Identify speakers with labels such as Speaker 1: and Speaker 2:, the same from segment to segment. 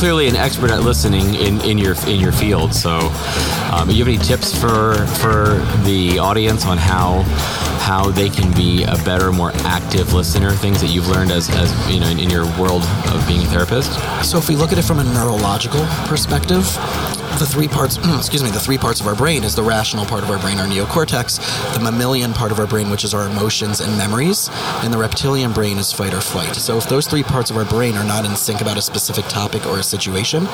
Speaker 1: clearly an expert at listening in, in your in your field. So, um, you have any tips for for the audience on how how they can be a better, more active listener? Things that you've learned as, as you know in, in your world of being a therapist.
Speaker 2: So if we look at it from a neurological perspective, the three parts, excuse me, the three parts of our brain is the rational part of our brain, our neocortex, the mammalian part of our brain, which is our emotions and memories, and the reptilian brain is fight or flight. So if those three parts of our brain are not in sync about a specific topic or a situation,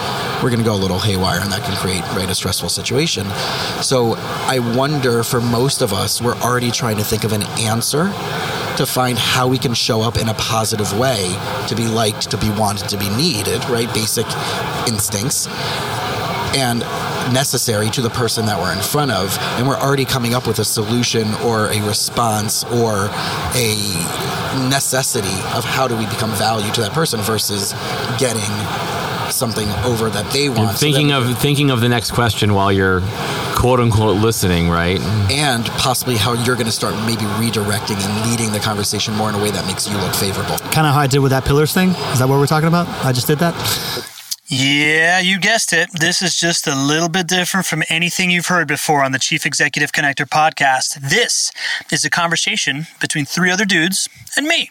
Speaker 2: we're going to go a little haywire, and that can create right a stressful situation. So I wonder, for most of us, we're already trying to think of an answer to find how we can show up in a positive way to be liked, to be wanted, to be needed, right? Basic instincts and necessary to the person that we're in front of and we're already coming up with a solution or a response or a necessity of how do we become value to that person versus getting something over that they want.
Speaker 1: So thinking of thinking of the next question while you're quote unquote listening, right?
Speaker 2: And possibly how you're going to start maybe redirecting and leading the conversation more in a way that makes you look favorable.
Speaker 3: Kind of how I did with that pillars thing. Is that what we're talking about? I just did that.
Speaker 4: Yeah, you guessed it. This is just a little bit different from anything you've heard before on the Chief Executive Connector podcast. This is a conversation between three other dudes and me.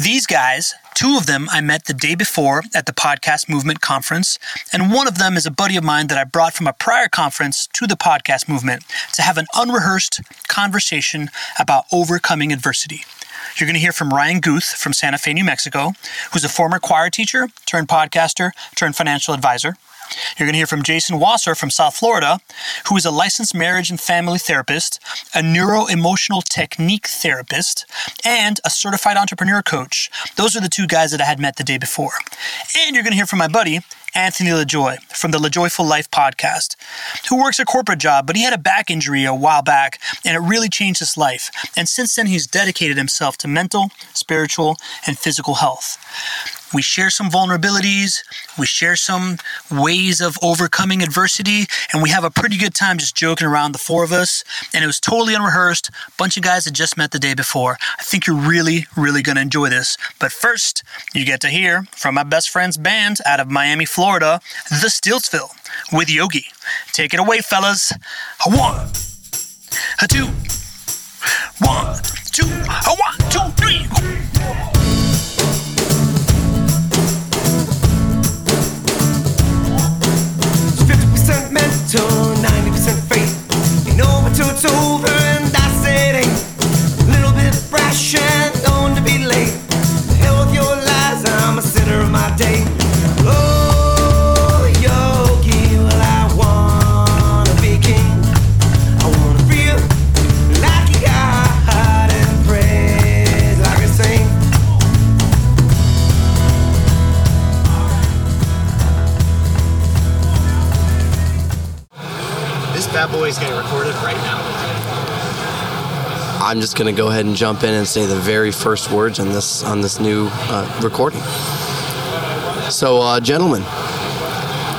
Speaker 4: These guys, two of them I met the day before at the Podcast Movement Conference, and one of them is a buddy of mine that I brought from a prior conference to the Podcast Movement to have an unrehearsed conversation about overcoming adversity. You're going to hear from Ryan Guth from Santa Fe, New Mexico, who's a former choir teacher turned podcaster turned financial advisor. You're going to hear from Jason Wasser from South Florida, who is a licensed marriage and family therapist, a neuro emotional technique therapist, and a certified entrepreneur coach. Those are the two guys that I had met the day before. And you're going to hear from my buddy, Anthony LaJoy from the LaJoyful Life podcast, who works a corporate job, but he had a back injury a while back and it really changed his life. And since then, he's dedicated himself to mental, spiritual, and physical health. We share some vulnerabilities, we share some ways of overcoming adversity, and we have a pretty good time just joking around, the four of us. And it was totally unrehearsed. Bunch of guys that just met the day before. I think you're really, really to enjoy this. But first, you get to hear from my best friend's band out of Miami, Florida, The Stiltsville, with Yogi. Take it away, fellas. A one, a two, one, two, a one, two, three.
Speaker 5: Mental, 90% faith. You know until it's over, and say it ain't. Little bit brash and
Speaker 6: is getting recorded right now.
Speaker 7: I'm just going to go ahead and jump in and say the very first words on this on this new uh, recording. So, uh, gentlemen,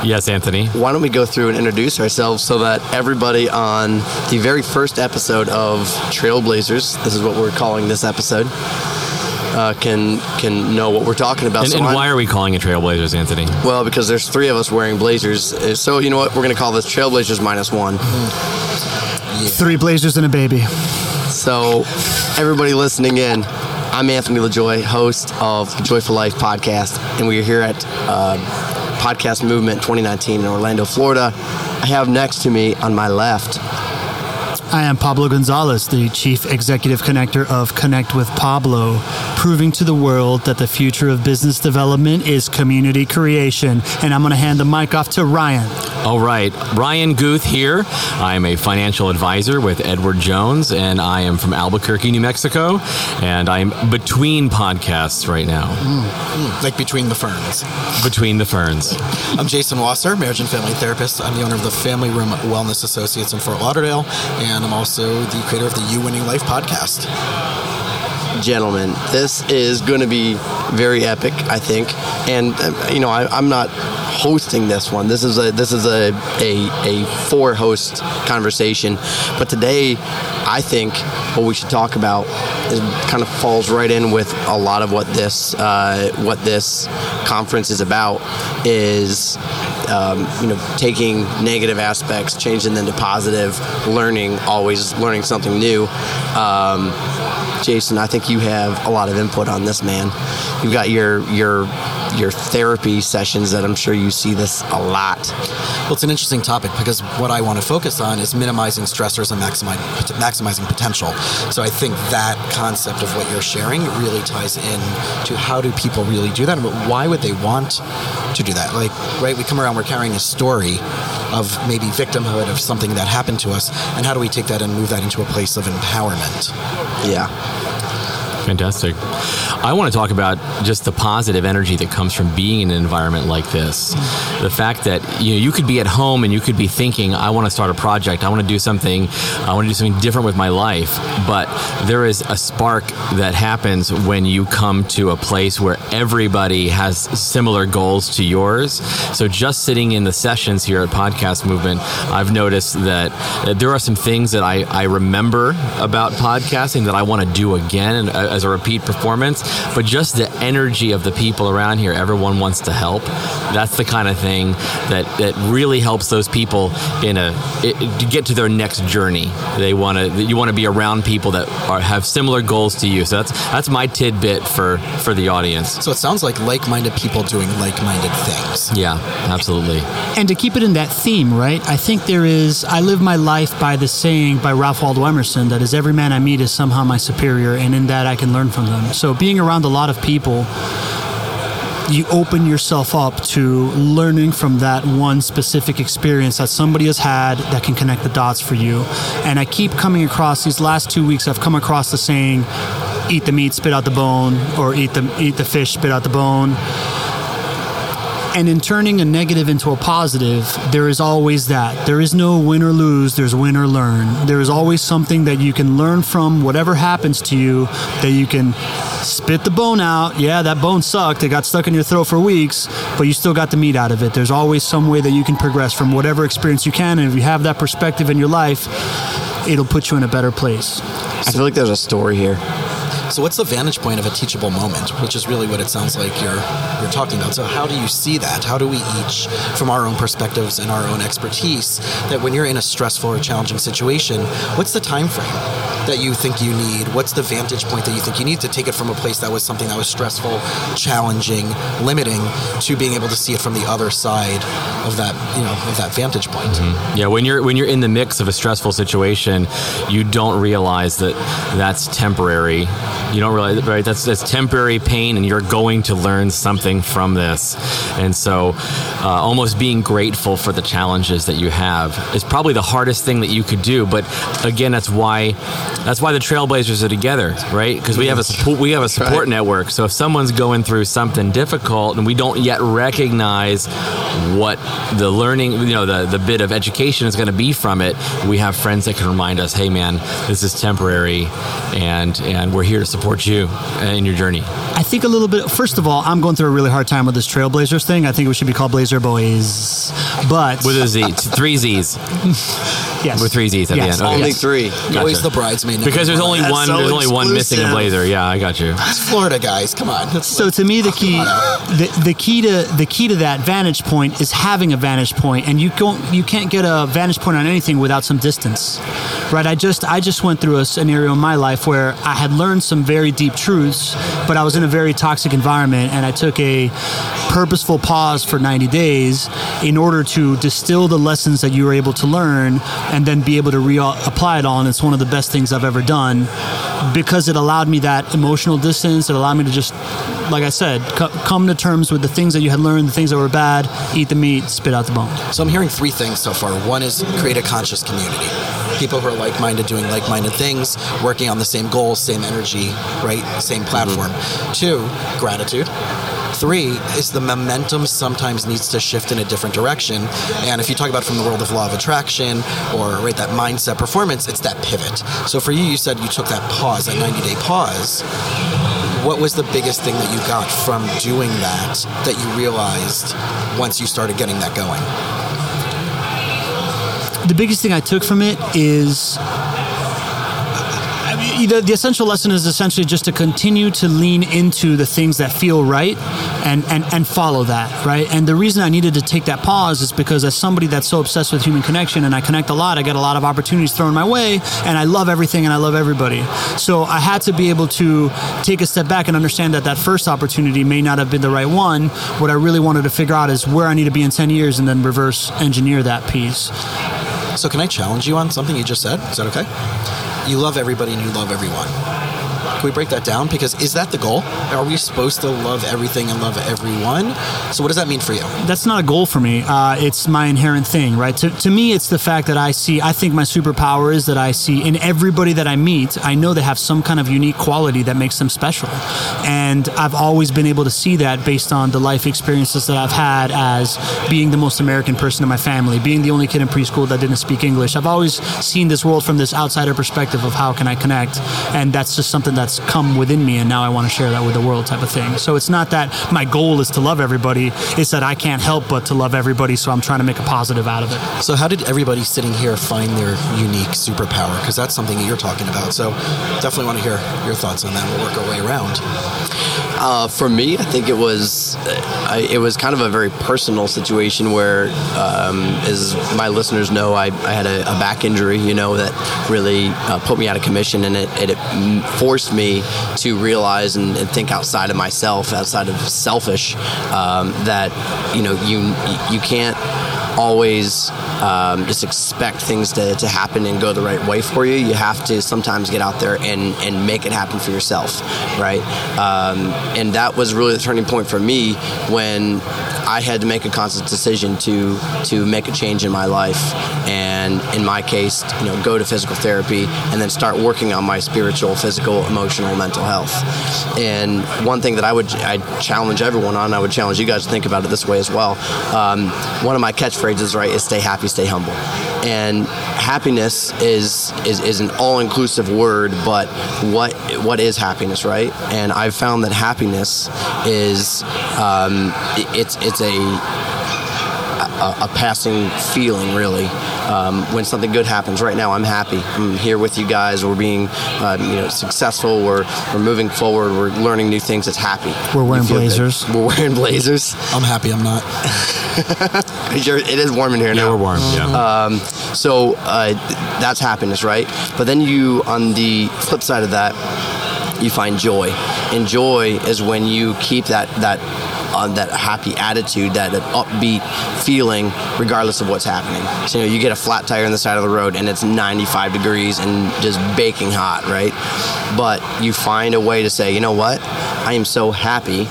Speaker 1: Yes, Anthony.
Speaker 7: why don't we go through and introduce ourselves so that everybody on the very first episode of Trailblazers, this is what we're calling this episode, uh, can can know what we're talking about.
Speaker 1: And,
Speaker 7: So
Speaker 1: and why are we calling it Trailblazers, Anthony?
Speaker 7: Well, because there's three of us wearing blazers. Uh, So you know what? We're going to call this Trailblazers minus one.
Speaker 3: Three blazers and a baby.
Speaker 7: So, everybody listening in, I'm Anthony LaJoy, host of the Joyful Life podcast, and we are here at uh, Podcast Movement 2019 in Orlando, Florida. I have next to me on my left,
Speaker 3: I am Pablo Gonzalez, the Chief Executive Connector of Connect with Pablo, proving to the world that the future of business development is community creation. And I'm going to hand the mic off to Ryan.
Speaker 1: All right, Ryan Guth here. I am a financial advisor with Edward Jones, and I am from Albuquerque, New Mexico. And I'm between podcasts right now,
Speaker 2: Like between the ferns.
Speaker 1: between the ferns.
Speaker 2: I'm Jason Wasser, marriage and family therapist. I'm the owner of the Family Room Wellness Associates in Fort Lauderdale, and I'm also the creator of the You Winning Life podcast.
Speaker 7: gentlemen. This is going to be very epic, I think. And, uh, you know, I, I'm not hosting this one. This is a this is a a, a four host conversation. But today, I think what we should talk about is kind of falls right in with a lot of what this uh, what this conference is about is um, you know taking negative aspects, changing them to positive, learning always learning something new. Um, Jason, I think you have a lot of input on this, man. You've got your your your therapy sessions that I'm sure you see this a lot.
Speaker 2: Well, it's an interesting topic because what I want to focus on is minimizing stressors and maximizing, maximizing potential. So I think that concept of what you're sharing really ties in to how do people really do that, but why would they want to do that? Like, right, we come around, we're carrying a story of maybe victimhood of something that happened to us, and how do we take that and move that into a place of empowerment?
Speaker 7: Yeah.
Speaker 1: Fantastic. I want to talk about just the positive energy that comes from being in an environment like this. The fact that you know you could be at home and you could be thinking, I want to start a project, I want to do something, I want to do something different with my life. But there is a spark that happens when you come to a place where everybody has similar goals to yours. So just sitting in the sessions here at Podcast Movement, I've noticed that, there are some things that I, I remember about podcasting that I want to do again and, uh, as a repeat performance. But just the energy of the people around here, everyone wants to help. That's the kind of thing that, that really helps those people in a it, to get to their next journey. They want to you want to be around people that are, have similar goals to you. So that's that's my tidbit for for the audience.
Speaker 2: So it sounds like like-minded people doing like-minded things.
Speaker 1: Yeah, absolutely.
Speaker 4: And to keep it in that theme, right? I think there is. I live my life by the saying by Ralph Waldo Emerson that is every man I meet is somehow my superior, and in that I can learn from them. So being around a lot of people, you open yourself up to learning from that one specific experience that somebody has had that can connect the dots for you. And I keep coming across these last two weeks. I've come across the saying, "Eat the meat, spit out the bone," or "Eat the eat the fish, spit out the bone." And in turning a negative into a positive, there is always that. There is no win or lose, there's win or learn. There is always something that you can learn from whatever happens to you that you can spit the bone out. Yeah, that bone sucked. It got stuck in your throat for weeks, but you still got the meat out of it. There's always some way that you can progress from whatever experience you can. And if you have that perspective in your life, it'll put you in a better place.
Speaker 7: I feel like there's a story here.
Speaker 2: So what's the vantage point of a teachable moment, which is really what it sounds like you're you're talking about. So how do you see that? How do we each, from our own perspectives and our own expertise, that when you're in a stressful or challenging situation, what's the time frame that you think you need? What's the vantage point that you think you need to take it from a place that was something that was stressful, challenging, limiting, to being able to see it from the other side of that, you know, of that vantage point? Mm-hmm.
Speaker 1: Yeah, when you're when you're in the mix of a stressful situation, you don't realize that that's temporary. You don't realize right that's that's temporary pain, and you're going to learn something from this. And so, uh, almost being grateful for the challenges that you have is probably the hardest thing that you could do. But again, that's why that's why the Trailblazers are together, right? Because we have a support we have a support
Speaker 7: right.
Speaker 1: network. So if someone's going through something difficult and we don't yet recognize what the learning, you know, the, the bit of education is going to be from it, we have friends that can remind us, hey man, this is temporary and and we're here to support you in your journey.
Speaker 4: I think a little bit. First of all, I'm going through a really hard time with this Trailblazers thing. I think we should be called Blazer Boys, but
Speaker 1: With a Z, three Z's,
Speaker 4: yes,
Speaker 1: with three Z's at
Speaker 4: Yes.
Speaker 1: the end.
Speaker 7: Only
Speaker 1: yes.
Speaker 7: three.
Speaker 2: Always the bridesmaid.
Speaker 1: Because there's only
Speaker 2: That's
Speaker 1: one.
Speaker 2: so
Speaker 1: there's only one missing a blazer. Yeah, I got you.
Speaker 2: It's Florida guys, come on. It's
Speaker 4: So to me, the key, the, the key to the key to that vantage point is having a vantage point, and you don't, you can't get a vantage point on anything without some distance, right? I just, I just went through a scenario in my life where I had learned some very deep truths, but I was in a very toxic environment, and I took a purposeful pause for 90 days in order to distill the lessons that you were able to learn, and then be able to reapply it all. And it's one of the best things I've ever done because it allowed me that emotional distance. It allowed me to just, like I said, co- come to terms with the things that you had learned, the things that were bad, eat the meat, spit out the bone.
Speaker 2: So I'm hearing three things so far. One is create a conscious community. People who are like-minded doing like-minded things, working on the same goals, same energy, right? Same platform. Mm-hmm. Two, gratitude. Three is the momentum sometimes needs to shift in a different direction. And if you talk about from the world of law of attraction or right that mindset performance, it's that pivot. So for you, you said you took that pause, that 90 day pause. what was the biggest thing that you got from doing that that you realized once you started getting that going?
Speaker 4: The biggest thing I took from it is the, the essential lesson is essentially just to continue to lean into the things that feel right and, and, and follow that, right? And the reason I needed to take that pause is because as somebody that's so obsessed with human connection and I connect a lot, I get a lot of opportunities thrown my way and I love everything and I love everybody. So I had to be able to take a step back and understand that that first opportunity may not have been the right one. What I really wanted to figure out is where I need to be in 10 years and then reverse engineer that piece.
Speaker 2: So, can I challenge you on something you just said? Is that okay? You love everybody and you love everyone. Can we break that down? Because is that the goal? Are we supposed to love everything and love everyone? So, what does that mean for you?
Speaker 4: that's not a goal for me. Uh, it's my inherent thing, right? To, to me, it's the fact that I see, I think my superpower is that I see in everybody that I meet, I know they have some kind of unique quality that makes them special. And I've always been able to see that based on the life experiences that I've had as being the most American person in my family, being the only kid in preschool that didn't speak English. I've always seen this world from this outsider perspective of how can I connect. And that's just something that's come within me. And now I want to share that with the world type of thing. So it's not that my goal is to love everybody, it's that I can't help but to love everybody. So I'm trying to make a positive out of it.
Speaker 2: So, how did everybody sitting here find their unique superpower? Because that's something that you're talking about. So, definitely want to hear your thoughts on that. We'll work our way around.
Speaker 7: Uh, for me, I think it was uh, I, it was kind of a very personal situation where, um, as my listeners know, I, I had a, a back injury, you know, that really uh, put me out of commission, and it, it, forced me to realize and, and think outside of myself, outside of selfish, um, that you know you you can't always um, just expect things to, to happen and go the right way for you. You have to sometimes get out there and, and make it happen for yourself, right? Um, and that was really the turning point for me when I had to make a conscious decision to to make a change in my life, and in my case, you know, go to physical therapy and then start working on my spiritual, physical, emotional, mental health. And one thing that I would I challenge everyone on, I would challenge you guys to think about it this way as well. Um, one of my catchphrases, right, is "Stay happy, stay humble." And happiness is is, is an all-inclusive word, but what what is happiness, right? And I've found that happiness is um, it- it's it's a a, a passing feeling, really. Um, when something good happens, right now I'm happy. I'm here with you guys. We're being, uh, you know, successful. We're we're moving forward. We're learning new things. It's happy.
Speaker 4: We're wearing
Speaker 7: You feel good.
Speaker 4: blazers.
Speaker 7: We're wearing blazers.
Speaker 2: I'm happy I'm not.
Speaker 7: you're- It is warm in here
Speaker 1: Yeah,
Speaker 7: now.
Speaker 1: we're warm. Yeah.
Speaker 7: So uh, that's happiness, right? But then you, on the flip side of that, you find joy, and joy is when you keep that that uh, that happy attitude, that, that upbeat feeling, regardless of what's happening. So you know, you get a flat tire on the side of the road, and it's 95 degrees and just baking hot, right? But you find a way to say, you know what? I am so happy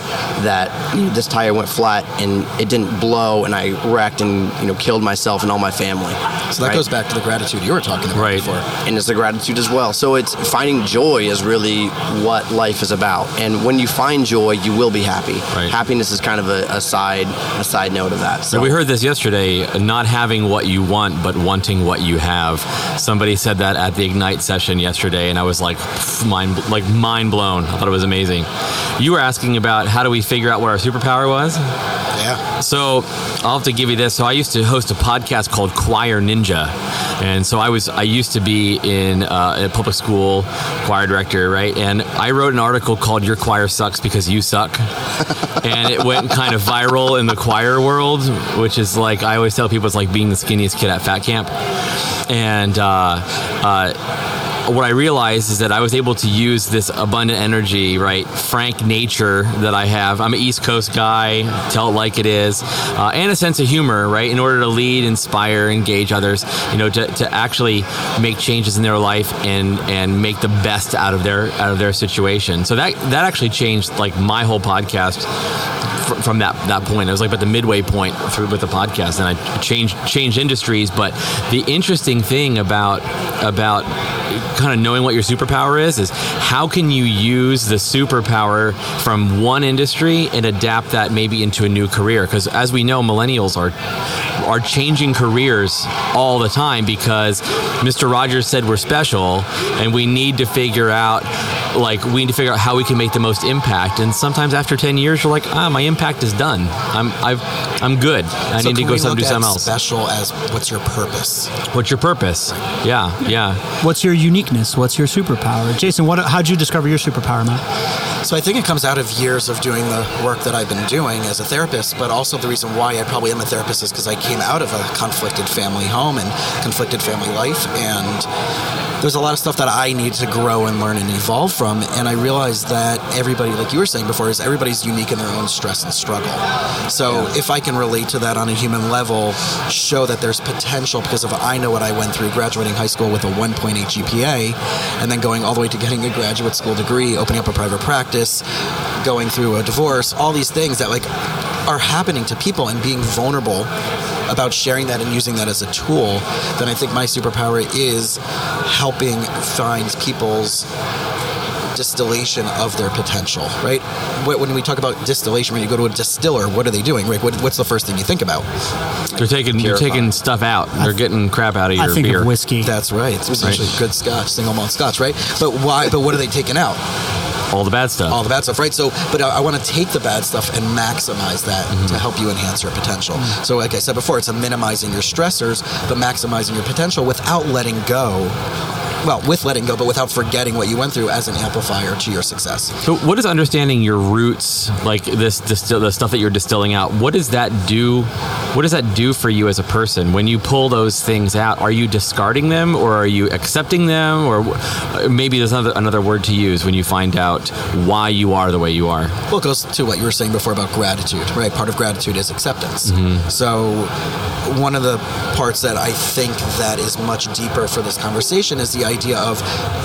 Speaker 7: that you know, this tire went flat and it didn't blow, and I wrecked and you know killed myself and all my family.
Speaker 2: So that
Speaker 7: right?
Speaker 2: goes back to the gratitude you were talking about
Speaker 1: Right.
Speaker 2: before.
Speaker 7: and it's the gratitude as well. So it's finding joy is really what life is about. And when you find joy, you will be happy.
Speaker 1: Right.
Speaker 7: Happiness is kind of a, a side a side note of that. So
Speaker 1: we heard this yesterday not having what you want but wanting what you have somebody said that at the ignite session yesterday and i was like mind like mind blown i thought it was amazing you were asking about how do we figure out what our superpower was
Speaker 2: Yeah.
Speaker 1: so I'll have to give you this. So I used to host a podcast called Choir Ninja, and so I was I used to be in uh, a public school choir director, right? And I wrote an article called "Your Choir Sucks Because You Suck," and it went kind of viral in the choir world, which is like I always tell people it's like being the skinniest kid at fat camp, and. Uh, uh, what I realized is that I was able to use this abundant energy, right, frank nature that I have. I'm an East Coast guy, tell it like it is, uh, and a sense of humor, right, in order to lead, inspire, engage others, you know, to, to actually make changes in their life and and make the best out of their out of their situation. So that that actually changed like my whole podcast fr- from that that point. It was like at the midway point through with the podcast, and I changed changed industries. But the interesting thing about about kind of knowing what your superpower is is how can you use the superpower from one industry and adapt that maybe into a new career? Because as we know, millennials are are changing careers all the time because Mr. Rogers said we're special and we need to figure out like we need to figure out how we can make the most impact. And sometimes after ten years, you're like, ah, my impact is done. I'm I've I'm good. I
Speaker 2: So
Speaker 1: need to go
Speaker 2: we
Speaker 1: some, do something else.
Speaker 2: Special as what's your purpose?
Speaker 1: What's your purpose? Yeah, yeah.
Speaker 4: What's your uniqueness? What's your superpower? Jason, what, how'd you discover your superpower, Matt
Speaker 2: So I think it comes out of years of doing the work that I've been doing as a therapist, but also the reason why I probably am a therapist is because I came out of a conflicted family home and conflicted family life, and there's a lot of stuff that I need to grow and learn and evolve from. And I realized that everybody, like you were saying before, is everybody's unique in their own stress and struggle. So if I can relate to that on a human level, show that there's potential because of I know what I went through graduating high school with a 1.8 GPA and then going all the way to getting a graduate school degree, opening up a private practice, going through a divorce, all these things that like are happening to people and being vulnerable about sharing that and using that as a tool, then I think my superpower is helping find people's distillation of their potential, right? When we talk about distillation, when you go to a distiller, what are they doing, right? What, what's the first thing you think about?
Speaker 1: They're taking they're taking stuff out. They're getting crap out of your
Speaker 4: I think
Speaker 1: beer.
Speaker 4: of whiskey.
Speaker 2: That's right. It's essentially good scotch, single malt scotch, right? But why? But what are they taking out?
Speaker 1: All the bad stuff.
Speaker 2: all the bad stuff, right? So, but I, I want to take the bad stuff and maximize that mm-hmm. to help you enhance your potential. So, like I said before, it's a minimizing your stressors, but maximizing your potential without letting go. Well, with letting go, but without forgetting what you went through as an amplifier to your success.
Speaker 1: So, what is understanding your roots, like this, distill, the stuff that you're distilling out? What does that do? What does that do for you as a person when you pull those things out? Are you discarding them, or are you accepting them, or uh, maybe there's another another word to use when you find out why you are the way you are?
Speaker 2: Well, it goes to what you were saying before about gratitude, right? Part of gratitude is acceptance. So, one of the parts that I think that is much deeper for this conversation is the idea of,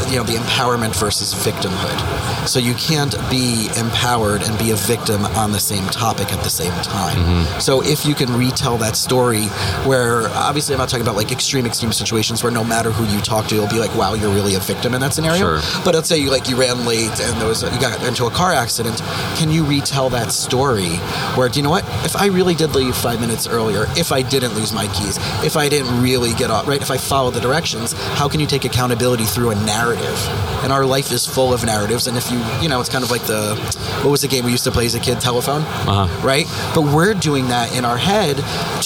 Speaker 2: you know, the empowerment versus victimhood. So you can't be empowered and be a victim on the same topic at the same time. Mm-hmm. So if you can retell that story, where obviously I'm not talking about like extreme, extreme situations where no matter who you talk to, you'll be like, wow, you're really a victim in that scenario.
Speaker 1: Sure.
Speaker 2: But let's say you like you ran late and there was you got into a car accident. Can you retell that story where do you know what? If I really did leave five minutes earlier, if I didn't lose my keys, if I didn't really get off right, if I followed the directions, how can you take accountability through a narrative? And our life is full of narratives. And if you you know, it's kind of like the what was the game we used to play as a kid, telephone,
Speaker 1: Uh-huh.
Speaker 2: right? But we're doing that in our head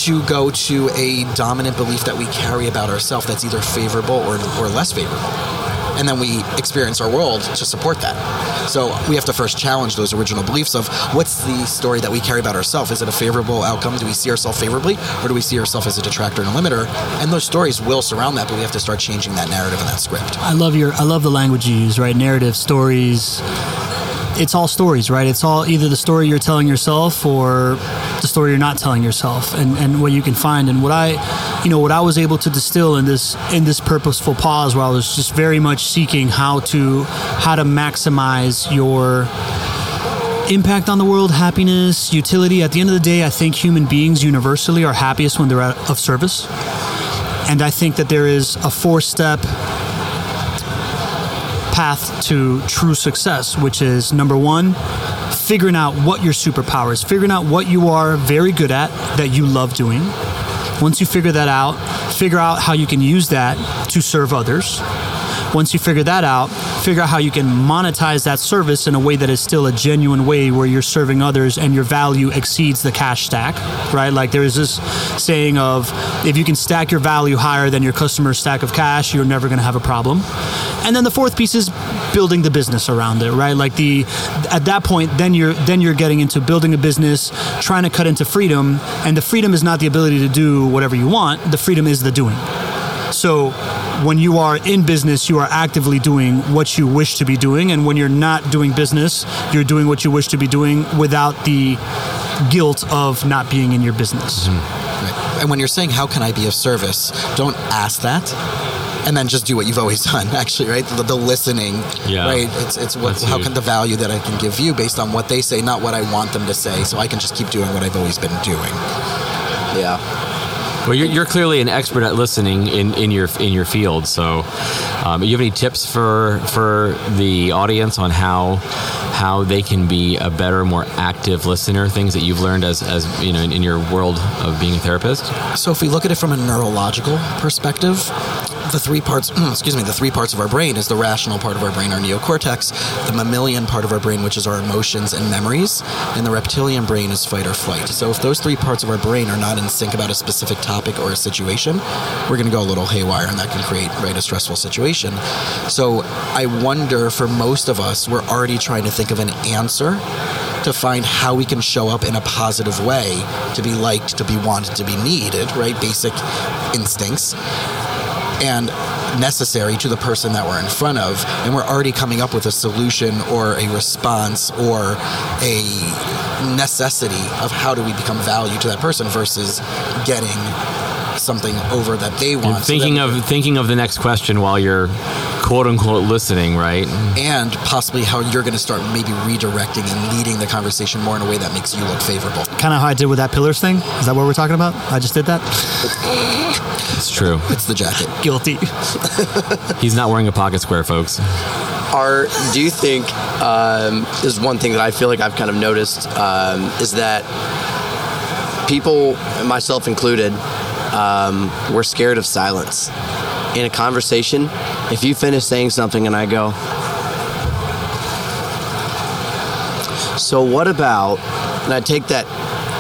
Speaker 2: to go to a dominant belief that we carry about ourselves that's either favorable or, or less favorable and then we experience our world to support that. So we have to first challenge those original beliefs of what's the story that we carry about ourselves? Is it a favorable outcome? Do we see ourselves favorably, or do we see ourselves as a detractor and a limiter? And those stories will surround that, but we have to start changing that narrative and that script.
Speaker 4: I love your I love the language you use, right? Narrative, stories. It's all stories, right? It's all either the story you're telling yourself or the story you're not telling yourself and, and what you can find. And what I you know, what I was able to distill in this in this purposeful pause where I was just very much seeking how to how to maximize your impact on the world, happiness, utility. At the end of the day, I think human beings universally are happiest when they're out of service. And I think that there is a four step path to true success, which is number one, figuring out what your superpower is, figuring out what you are very good at that you love doing. Once you figure that out, figure out how you can use that to serve others. Once you figure that out, figure out how you can monetize that service in a way that is still a genuine way where you're serving others and your value exceeds the cash stack, right? Like there is this saying of if you can stack your value higher than your customer's stack of cash, you're never going to have a problem. And then the fourth piece is building the business around it, right? Like the at that point, then you're then you're getting into building a business, trying to cut into freedom, and the freedom is not the ability to do whatever you want. The freedom is the doing. So when you are in business, you are actively doing what you wish to be doing. And when you're not doing business, you're doing what you wish to be doing without the guilt of not being in your business.
Speaker 2: Right. And when you're saying, How can I be of service? don't ask that. And then just do what you've always done, actually, right? The, the listening,
Speaker 1: Yeah.
Speaker 2: right? It's it's what
Speaker 1: That's
Speaker 2: how
Speaker 1: huge.
Speaker 2: can the value that I can give you based on what they say, not what I want them to say, so I can just keep doing what I've always been doing.
Speaker 7: Yeah.
Speaker 1: Well, you're, you're clearly an expert at listening in, in your in your field. So, Um, you have any tips for for the audience on how how they can be a better, more active listener? Things that you've learned as as you know in, in your world of being a therapist.
Speaker 2: So if we look at it from a neurological perspective, the three parts, excuse me, the three parts of our brain is the rational part of our brain, our neocortex, the mammalian part of our brain, which is our emotions and memories, and the reptilian brain is fight or flight. So if those three parts of our brain are not in sync about a specific topic or a situation, we're going to go a little haywire, and that can create right a stressful situation. So I wonder, for most of us, we're already trying to think of an answer to find how we can show up in a positive way to be liked, to be wanted, to be needed, right? Basic instincts and necessary to the person that we're in front of. And we're already coming up with a solution or a response or a necessity of how do we become value to that person versus getting something over that they want.
Speaker 1: And
Speaker 2: So
Speaker 1: thinking
Speaker 2: that-
Speaker 1: of thinking of the next question while you're quote unquote listening, right?
Speaker 2: and possibly how you're going to start maybe redirecting and leading the conversation more in a way that makes you look favorable.
Speaker 4: Kind of how I did with that pillars thing. Is that what we're talking about? I just did that.
Speaker 1: It's true.
Speaker 2: It's the jacket.
Speaker 4: Guilty.
Speaker 1: He's not wearing a pocket square, folks.
Speaker 7: Are do you think um, is one thing that I feel like I've kind of noticed um, is that people, myself included, um, we're scared of silence in a conversation. If you finish saying something and I go, so what about? And I take that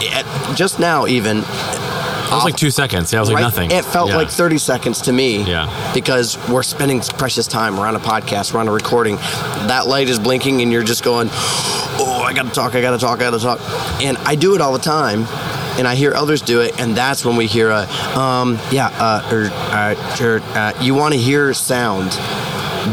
Speaker 7: eh, just now even
Speaker 1: That was like two seconds. Yeah, it was like
Speaker 7: right?
Speaker 1: nothing.
Speaker 7: It felt
Speaker 1: Yeah.
Speaker 7: like 30 seconds to me.
Speaker 1: Yeah.
Speaker 7: Because we're spending precious time. We're on a podcast, we're on a recording. That light is blinking, and you're just going, oh, I gotta talk, I gotta talk, I gotta talk. And I do it all the time. And I hear others do it, and that's when we hear a, um, yeah, uh, or, uh, sure, uh, you want to hear sound,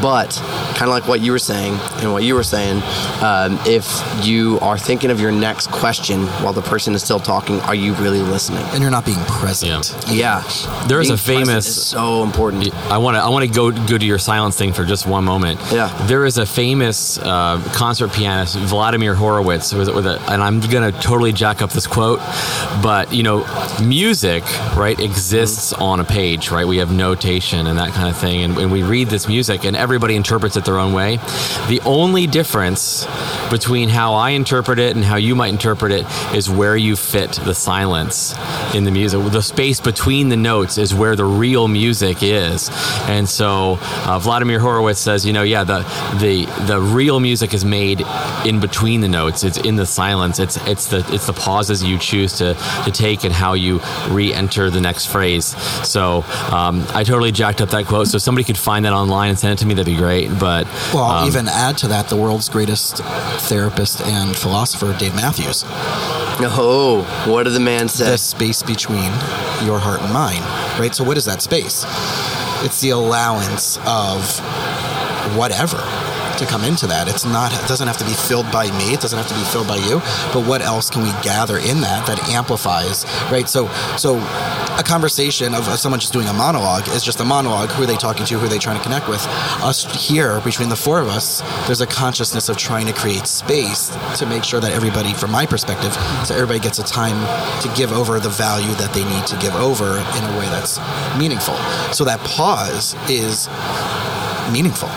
Speaker 7: but kind of like what you were saying and what you were saying, um, if you are thinking of your next question while the person is still talking, are you really listening?
Speaker 2: And you're not being present.
Speaker 7: Yeah,
Speaker 1: There is
Speaker 7: Being
Speaker 1: a famous-
Speaker 7: is so important.
Speaker 1: I want to I want to go go to your silence thing for just one moment.
Speaker 7: Yeah.
Speaker 1: There is a famous uh, concert pianist, Vladimir Horowitz, with, with a, and I'm gonna totally jack up this quote, but you know, music right exists on a page, right? We have notation and that kind of thing, and, and we read this music, and everybody interprets it their own way. The only difference between how I interpret it and how you might interpret it is where you fit the silence in the music. The space between the notes is where the real music is. And so uh, Vladimir Horowitz says, you know, yeah, the the the real music is made in between the notes. It's in the silence. It's it's the it's the pauses you choose to to take and how you re-enter the next phrase. So um, I totally jacked up that quote. So if somebody could find that online and send it to me. That'd be great. But
Speaker 2: Well, I'll
Speaker 1: um,
Speaker 2: even add to that the world's greatest therapist and philosopher, Dave Matthews.
Speaker 7: Oh, what did the man say?
Speaker 2: the space between your heart and mind, right? So, what is that space? It's the allowance of whatever to come into that. It's not. It doesn't have to be filled by me. It doesn't have to be filled by you. But what else can we gather in that that amplifies, right? So, so a conversation of someone just doing a monologue is just a monologue. Who are they talking to? Who are they trying to connect with? Us here, between the four of us, there's a consciousness of trying to create space to make sure that everybody, from my perspective, so everybody gets a time to give over the value that they need to give over in a way that's meaningful. So that pause is meaningful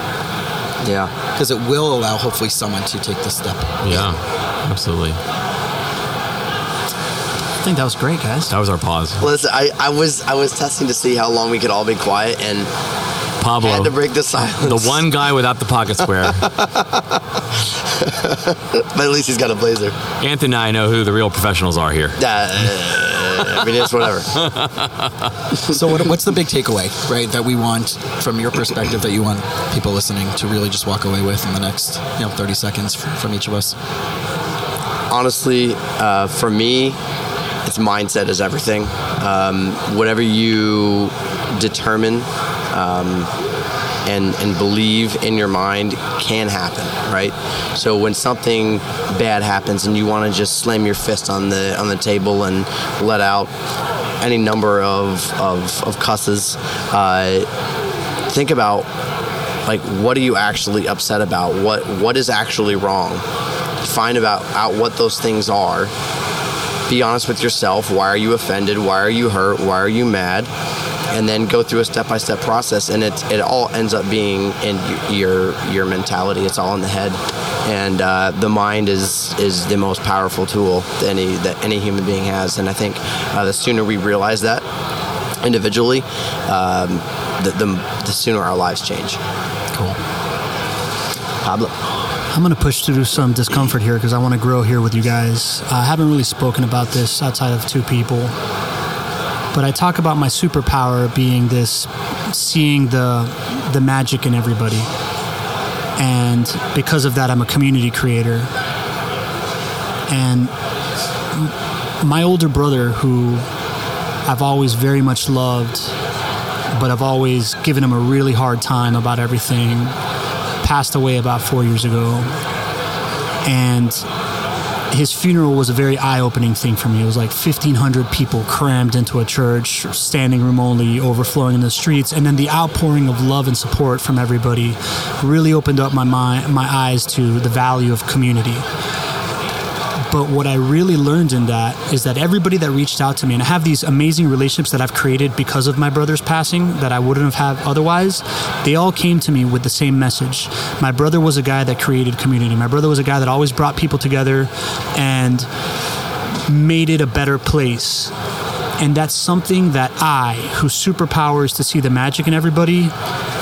Speaker 7: yeah.
Speaker 2: because it will allow hopefully someone to take the step.
Speaker 1: yeah, absolutely.
Speaker 4: I think that was great, guys.
Speaker 1: That was our pause.
Speaker 7: Listen, I, I was I was testing to see how long we could all be quiet, and
Speaker 1: Pablo,
Speaker 7: had to break the silence.
Speaker 1: the one guy without the pocket square.
Speaker 7: but at least he's got a blazer.
Speaker 1: Anthony and I know who the real professionals are here.
Speaker 7: Uh, I mean, it's whatever.
Speaker 2: So what, what's the big takeaway, right, that we want from your perspective that you want people listening to really just walk away with in the next, you know, 30 seconds from each of us?
Speaker 7: Honestly, uh, for me, it's mindset is everything. Um, whatever you determine um, and and believe in your mind can happen, right? So when something bad happens and you want to just slam your fist on the on the table and let out any number of of, of cusses, uh, think about like what are you actually upset about? What what is actually wrong? Find about out what those things are. Be honest with yourself. Why are you offended? Why are you hurt? Why are you mad? And then go through a step-by-step process and it, it all ends up being in your your mentality. It's all in the head. And uh, the mind is is the most powerful tool that any that any human being has. And i think uh, the sooner we realize that individually um, the, the, the sooner our lives change.
Speaker 2: Cool.
Speaker 7: pablo?
Speaker 4: I'm going to push through some discomfort here because I want to grow here with you guys. I haven't really spoken about this outside of two people, but I talk about my superpower being this seeing the the magic in everybody. And because of that, I'm a community creator. And my older brother, who I've always very much loved, but I've always given him a really hard time about everything, passed away about four years ago. And his funeral was a very eye-opening thing for me. It was like 1,500 people crammed into a church, standing room only, overflowing in the streets, and then the outpouring of love and support from everybody really opened up my mind, my eyes to the value of community. But what I really learned in that is that everybody that reached out to me, and I have these amazing relationships that I've created because of my brother's passing that I wouldn't have had otherwise, they all came to me with the same message. My brother was a guy that created community. My brother was a guy that always brought people together and made it a better place. And that's something that I, whose superpower is to see the magic in everybody,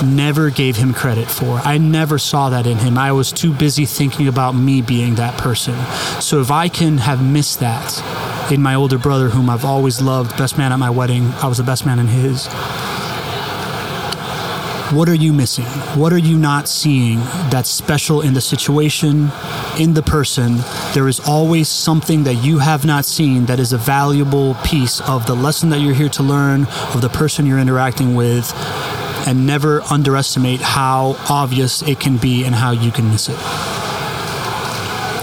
Speaker 4: never gave him credit for. I never saw that in him. I was too busy thinking about me being that person. So if I can have missed that in my older brother, whom I've always loved, best man at my wedding, I was the best man in his. What are you missing? What are you not seeing that's special in the situation, in the person? There is always something that you have not seen that is a valuable piece of the lesson that you're here to learn, of the person you're interacting with, and never underestimate how obvious it can be and how you can miss it.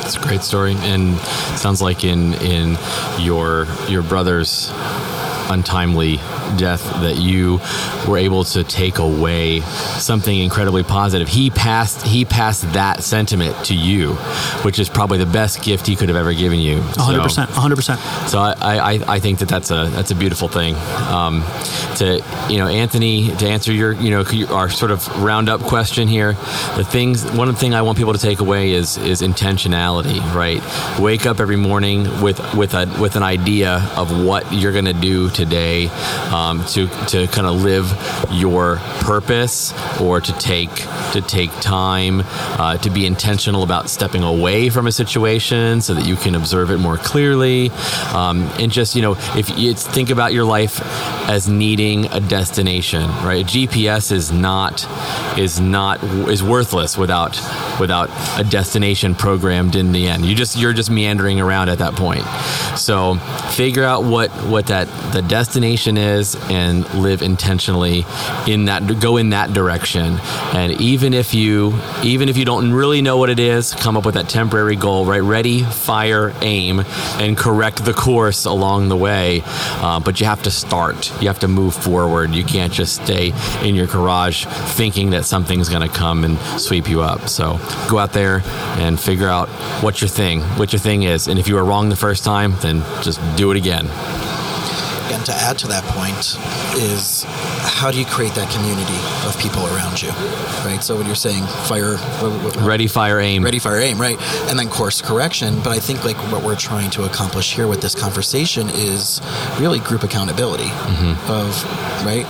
Speaker 1: It's a great story, and sounds like in in your your brother's untimely death that you were able to take away something incredibly positive. He passed he passed that sentiment to you, which is probably the best gift he could have ever given you.
Speaker 4: 100%. 100%.
Speaker 1: So I, I, I think that that's a that's a beautiful thing. Um, to you know, Anthony, to answer your you know our sort of roundup question here, the things one thing I want people to take away is is intentionality. Right, wake up every morning with with a with an idea of what you're going to do today um, to to kind of live your purpose or to take to take time uh, to be intentional about stepping away from a situation so that you can observe it more clearly. Um, and just you know if think about your life as needing a destination right? Gps is not is not is worthless without without a destination programmed in the end. You just you're just meandering around at that point. So figure out what what that the destination is and live intentionally in that go in that direction. And even if you even if you don't really know what it is come up with that temporary goal right? Ready fire aim and correct the course along the way. Uh, but you have to start. You have to move forward. You can't just stay in your garage thinking that something's going to come and sweep you up. So go out there and figure out what your thing what your thing is. And if you were wrong the first time then just do it again
Speaker 2: And to add to that point is how do you create that community of people around you, right? So when you're saying fire, what- what-
Speaker 1: ready fire aim
Speaker 2: ready, fire, aim, right? And then course correction. But I think like what we're trying to accomplish here with this conversation is really group accountability mm-hmm. of right.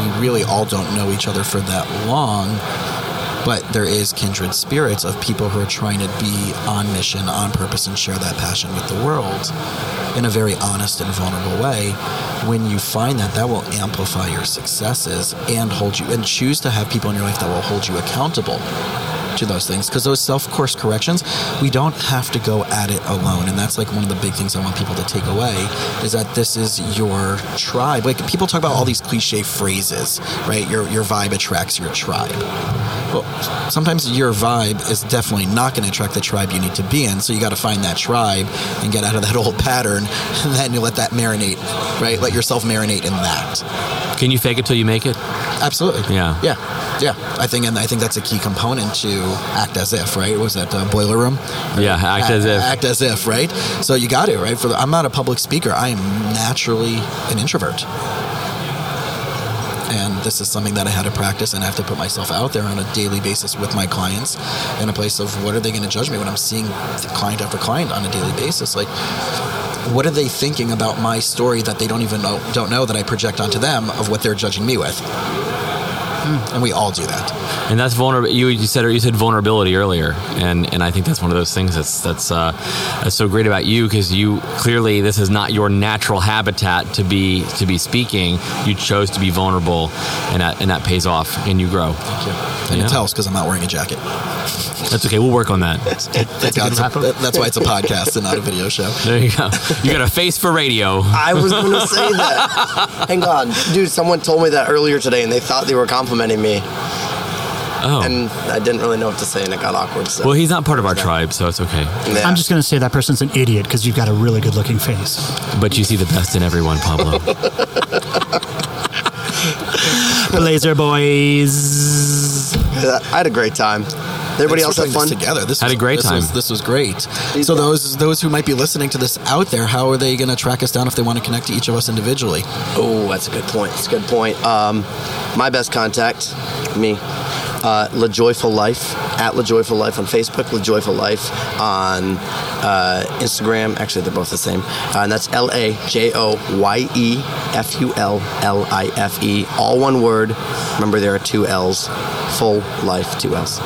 Speaker 2: We really all don't know each other for that long. But there is kindred spirits of people who are trying to be on mission, on purpose, and share that passion with the world in a very honest and vulnerable way. When you find that, that will amplify your successes and hold you, and choose to have people in your life that will hold you accountable to those things. Because those self course corrections we don't have to go at it alone. And that's like one of the big things i want people to take away is that this is your tribe. Like people talk about all these cliche phrases right? Your your vibe attracts your tribe. Well sometimes your vibe is definitely not going to attract the tribe you need to be in. So you got to find that tribe and get out of that old pattern and then you let that marinate right? Let yourself marinate in that.
Speaker 1: Can you fake it till you make it?
Speaker 2: Absolutely.
Speaker 1: Yeah.
Speaker 2: Yeah. Yeah. I think, and I think that's a key component to act as if, right? Was that uh, boiler room?
Speaker 1: Yeah, act as if.
Speaker 2: Act as if, right? So you got it, right? For the, I'm not a public speaker. I am naturally an introvert. And this is something that I had to practice and I have to put myself out there on a daily basis with my clients in a place of what are they going to judge me when I'm seeing client after client on a daily basis? Like, what are they thinking about my story that they don't even know don't know that I project onto them of what they're judging me with? And we all do that.
Speaker 1: and that's vulnerable. You, you said you said vulnerability earlier, and and I think that's one of those things that's that's uh, that's so great about you because you clearly this is not your natural habitat to be to be speaking. You chose to be vulnerable, and that and that pays off, and you grow.
Speaker 2: And
Speaker 1: Yeah.
Speaker 2: it tells because I'm not wearing a jacket.
Speaker 1: That's okay. We'll work on that.
Speaker 2: Thank God, a- that's why it's a podcast and not a video show.
Speaker 1: There you go. You got a face for radio.
Speaker 7: I was going to say that. Hang on. Dude, someone told me that earlier today and they thought they were complimenting me.
Speaker 1: Oh.
Speaker 7: And I didn't really know what to say and it got awkward. So.
Speaker 1: well, he's not part of our tribe, so it's okay.
Speaker 7: Yeah.
Speaker 8: I'm just going to say that person's an idiot because you've got a really good looking face.
Speaker 1: But you see the best in everyone, Pablo.
Speaker 8: Blazer boys.
Speaker 7: I had a great time. Everybody else
Speaker 2: for
Speaker 7: had fun?
Speaker 2: together. This
Speaker 1: Had
Speaker 2: was,
Speaker 1: a great
Speaker 2: this
Speaker 1: time.
Speaker 2: Was, this was great. So those those who might be listening to this out there, how are they going to track us down if they want to connect to each of us individually?
Speaker 7: Oh, that's a good point. That's a good point. Um, my best contact, me, uh, La Joyful Life at La Joyful Life on Facebook, La Joyful Life on uh, Instagram. Actually, they're both the same, uh, and that's L A J O Y E F U L L I F E, all one word. Remember, there are two L's. Full life, two L's.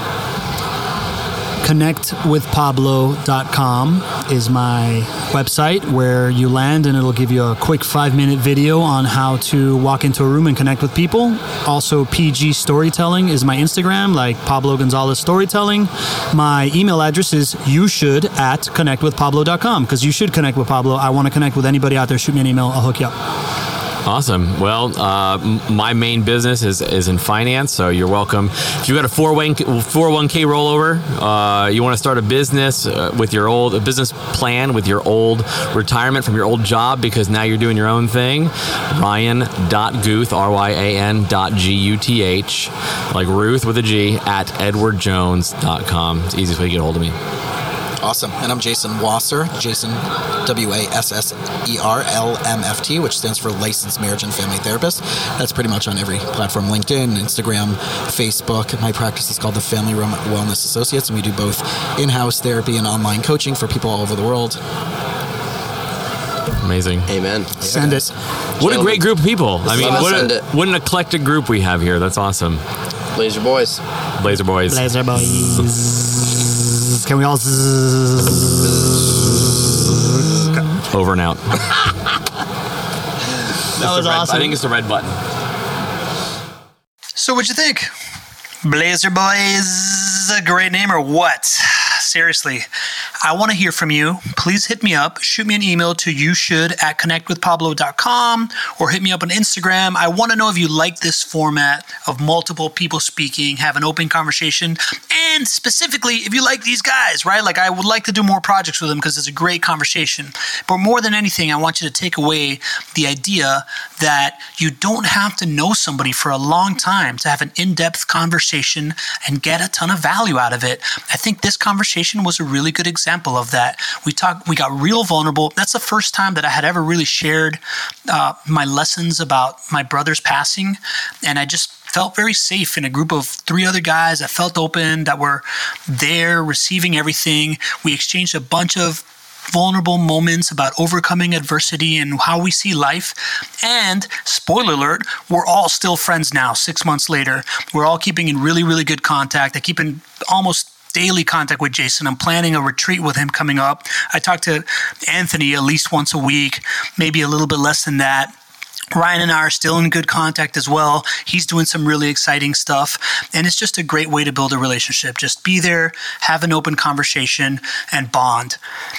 Speaker 8: connectwithpablo.com is my website where you land and it'll give you a quick five minute video on how to walk into a room and connect with people. Also, PG Storytelling is my Instagram, like Pablo Gonzalez Storytelling. My email address is you should at connectwithpablo.com because you should connect with Pablo. I want to connect with anybody out there. Shoot me an email, I'll hook you up.
Speaker 1: Awesome. Well, uh, my main business is, is in finance, so you're welcome. If you've got a 401k rollover, uh, you want to start a business uh, with your old a business plan with your old retirement from your old job because now you're doing your own thing. Ryan.Guth, R Y A N dot G U T H, like Ruth with a G, at edwardjones.com. It's the easiest way to get a hold of me.
Speaker 2: Awesome. And I'm Jason Wasser, Jason W A S S E R L M F T, which stands for Licensed Marriage and Family Therapist. That's pretty much on every platform LinkedIn, Instagram, Facebook. My practice is called the Family Room Wellness Associates, and we do both in house therapy and online coaching for people all over the world.
Speaker 1: Amazing.
Speaker 7: Amen.
Speaker 8: Send it.
Speaker 1: What a great group of people. I mean, what,
Speaker 7: send
Speaker 1: a,
Speaker 7: it.
Speaker 1: what an eclectic group we have here. That's awesome.
Speaker 7: Blazer boys.
Speaker 1: Blazer Boys.
Speaker 8: Blazer boys. Can we all? zzz?
Speaker 1: Over and out.
Speaker 8: That was awesome.
Speaker 1: I think it's the red button.
Speaker 4: So, what'd you think? Blazer Boys, a great name or what? Seriously, I want to hear from you. Please hit me up. Shoot me an email to you should at connectwithpablo.com or hit me up on Instagram. I want to know if you like this format of multiple people speaking, have an open conversation, and specifically if you like these guys, right? Like, I would like to do more projects with them because it's a great conversation. But more than anything, I want you to take away the idea that you don't have to know somebody for a long time to have an in depth conversation and get a ton of value out of it. I think this conversation was a really good example of that. We talked, we got real vulnerable. That's the first time that I had ever really shared uh, my lessons about my brother's passing. And I just felt very safe in a group of three other guys that felt open, that were there receiving everything. We exchanged a bunch of vulnerable moments about overcoming adversity and how we see life. And spoiler alert, we're all still friends now, six months later. We're all keeping in really, really good contact. I keep in almost daily contact with Jason. I'm planning a retreat with him coming up. I talk to Anthony at least once a week, maybe a little bit less than that. Ryan and I are still in good contact as well. He's doing some really exciting stuff. And it's just a great way to build a relationship. Just be there, have an open conversation, and bond.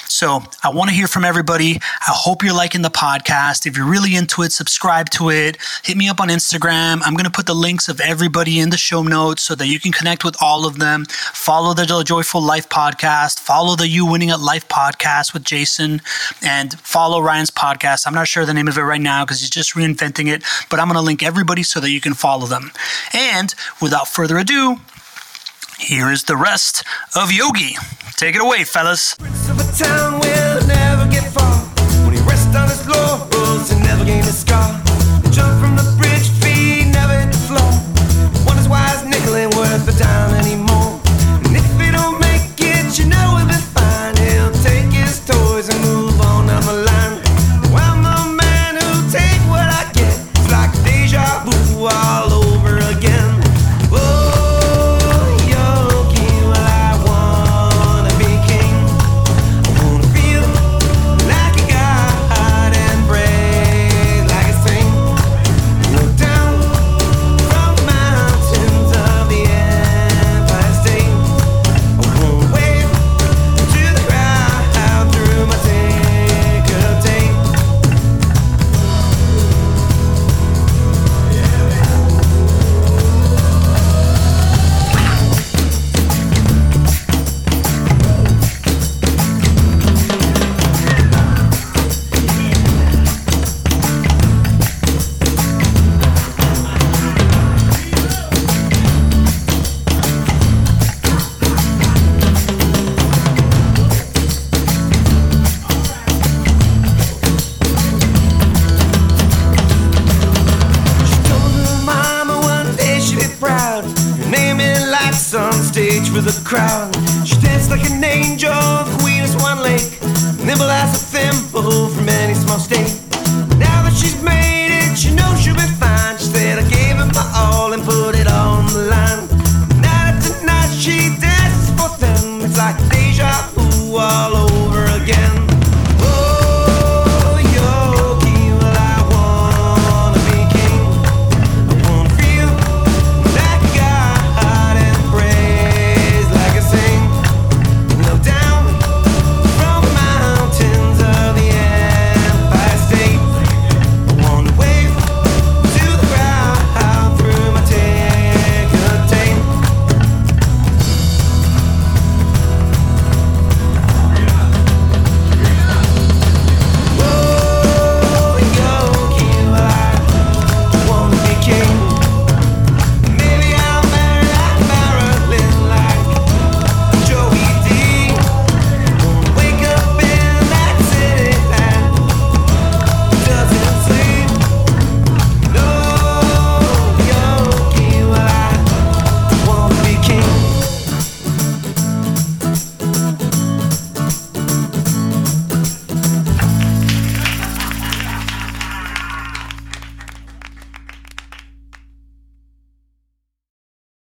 Speaker 4: So I want to hear from everybody. I hope you're liking the podcast. If you're really into it, subscribe to it. Hit me up on Instagram. I'm going to put the links of everybody in the show notes so that you can connect with all of them. Follow the Joyful Life podcast. Follow the You Winning at Life podcast with Jason. And follow Ryan's podcast. I'm not sure the name of it right now because he's just reinventing it, but I'm going to link everybody so that you can follow them. And without further ado, here is the rest of Yogi. Take it away, fellas.
Speaker 5: Prince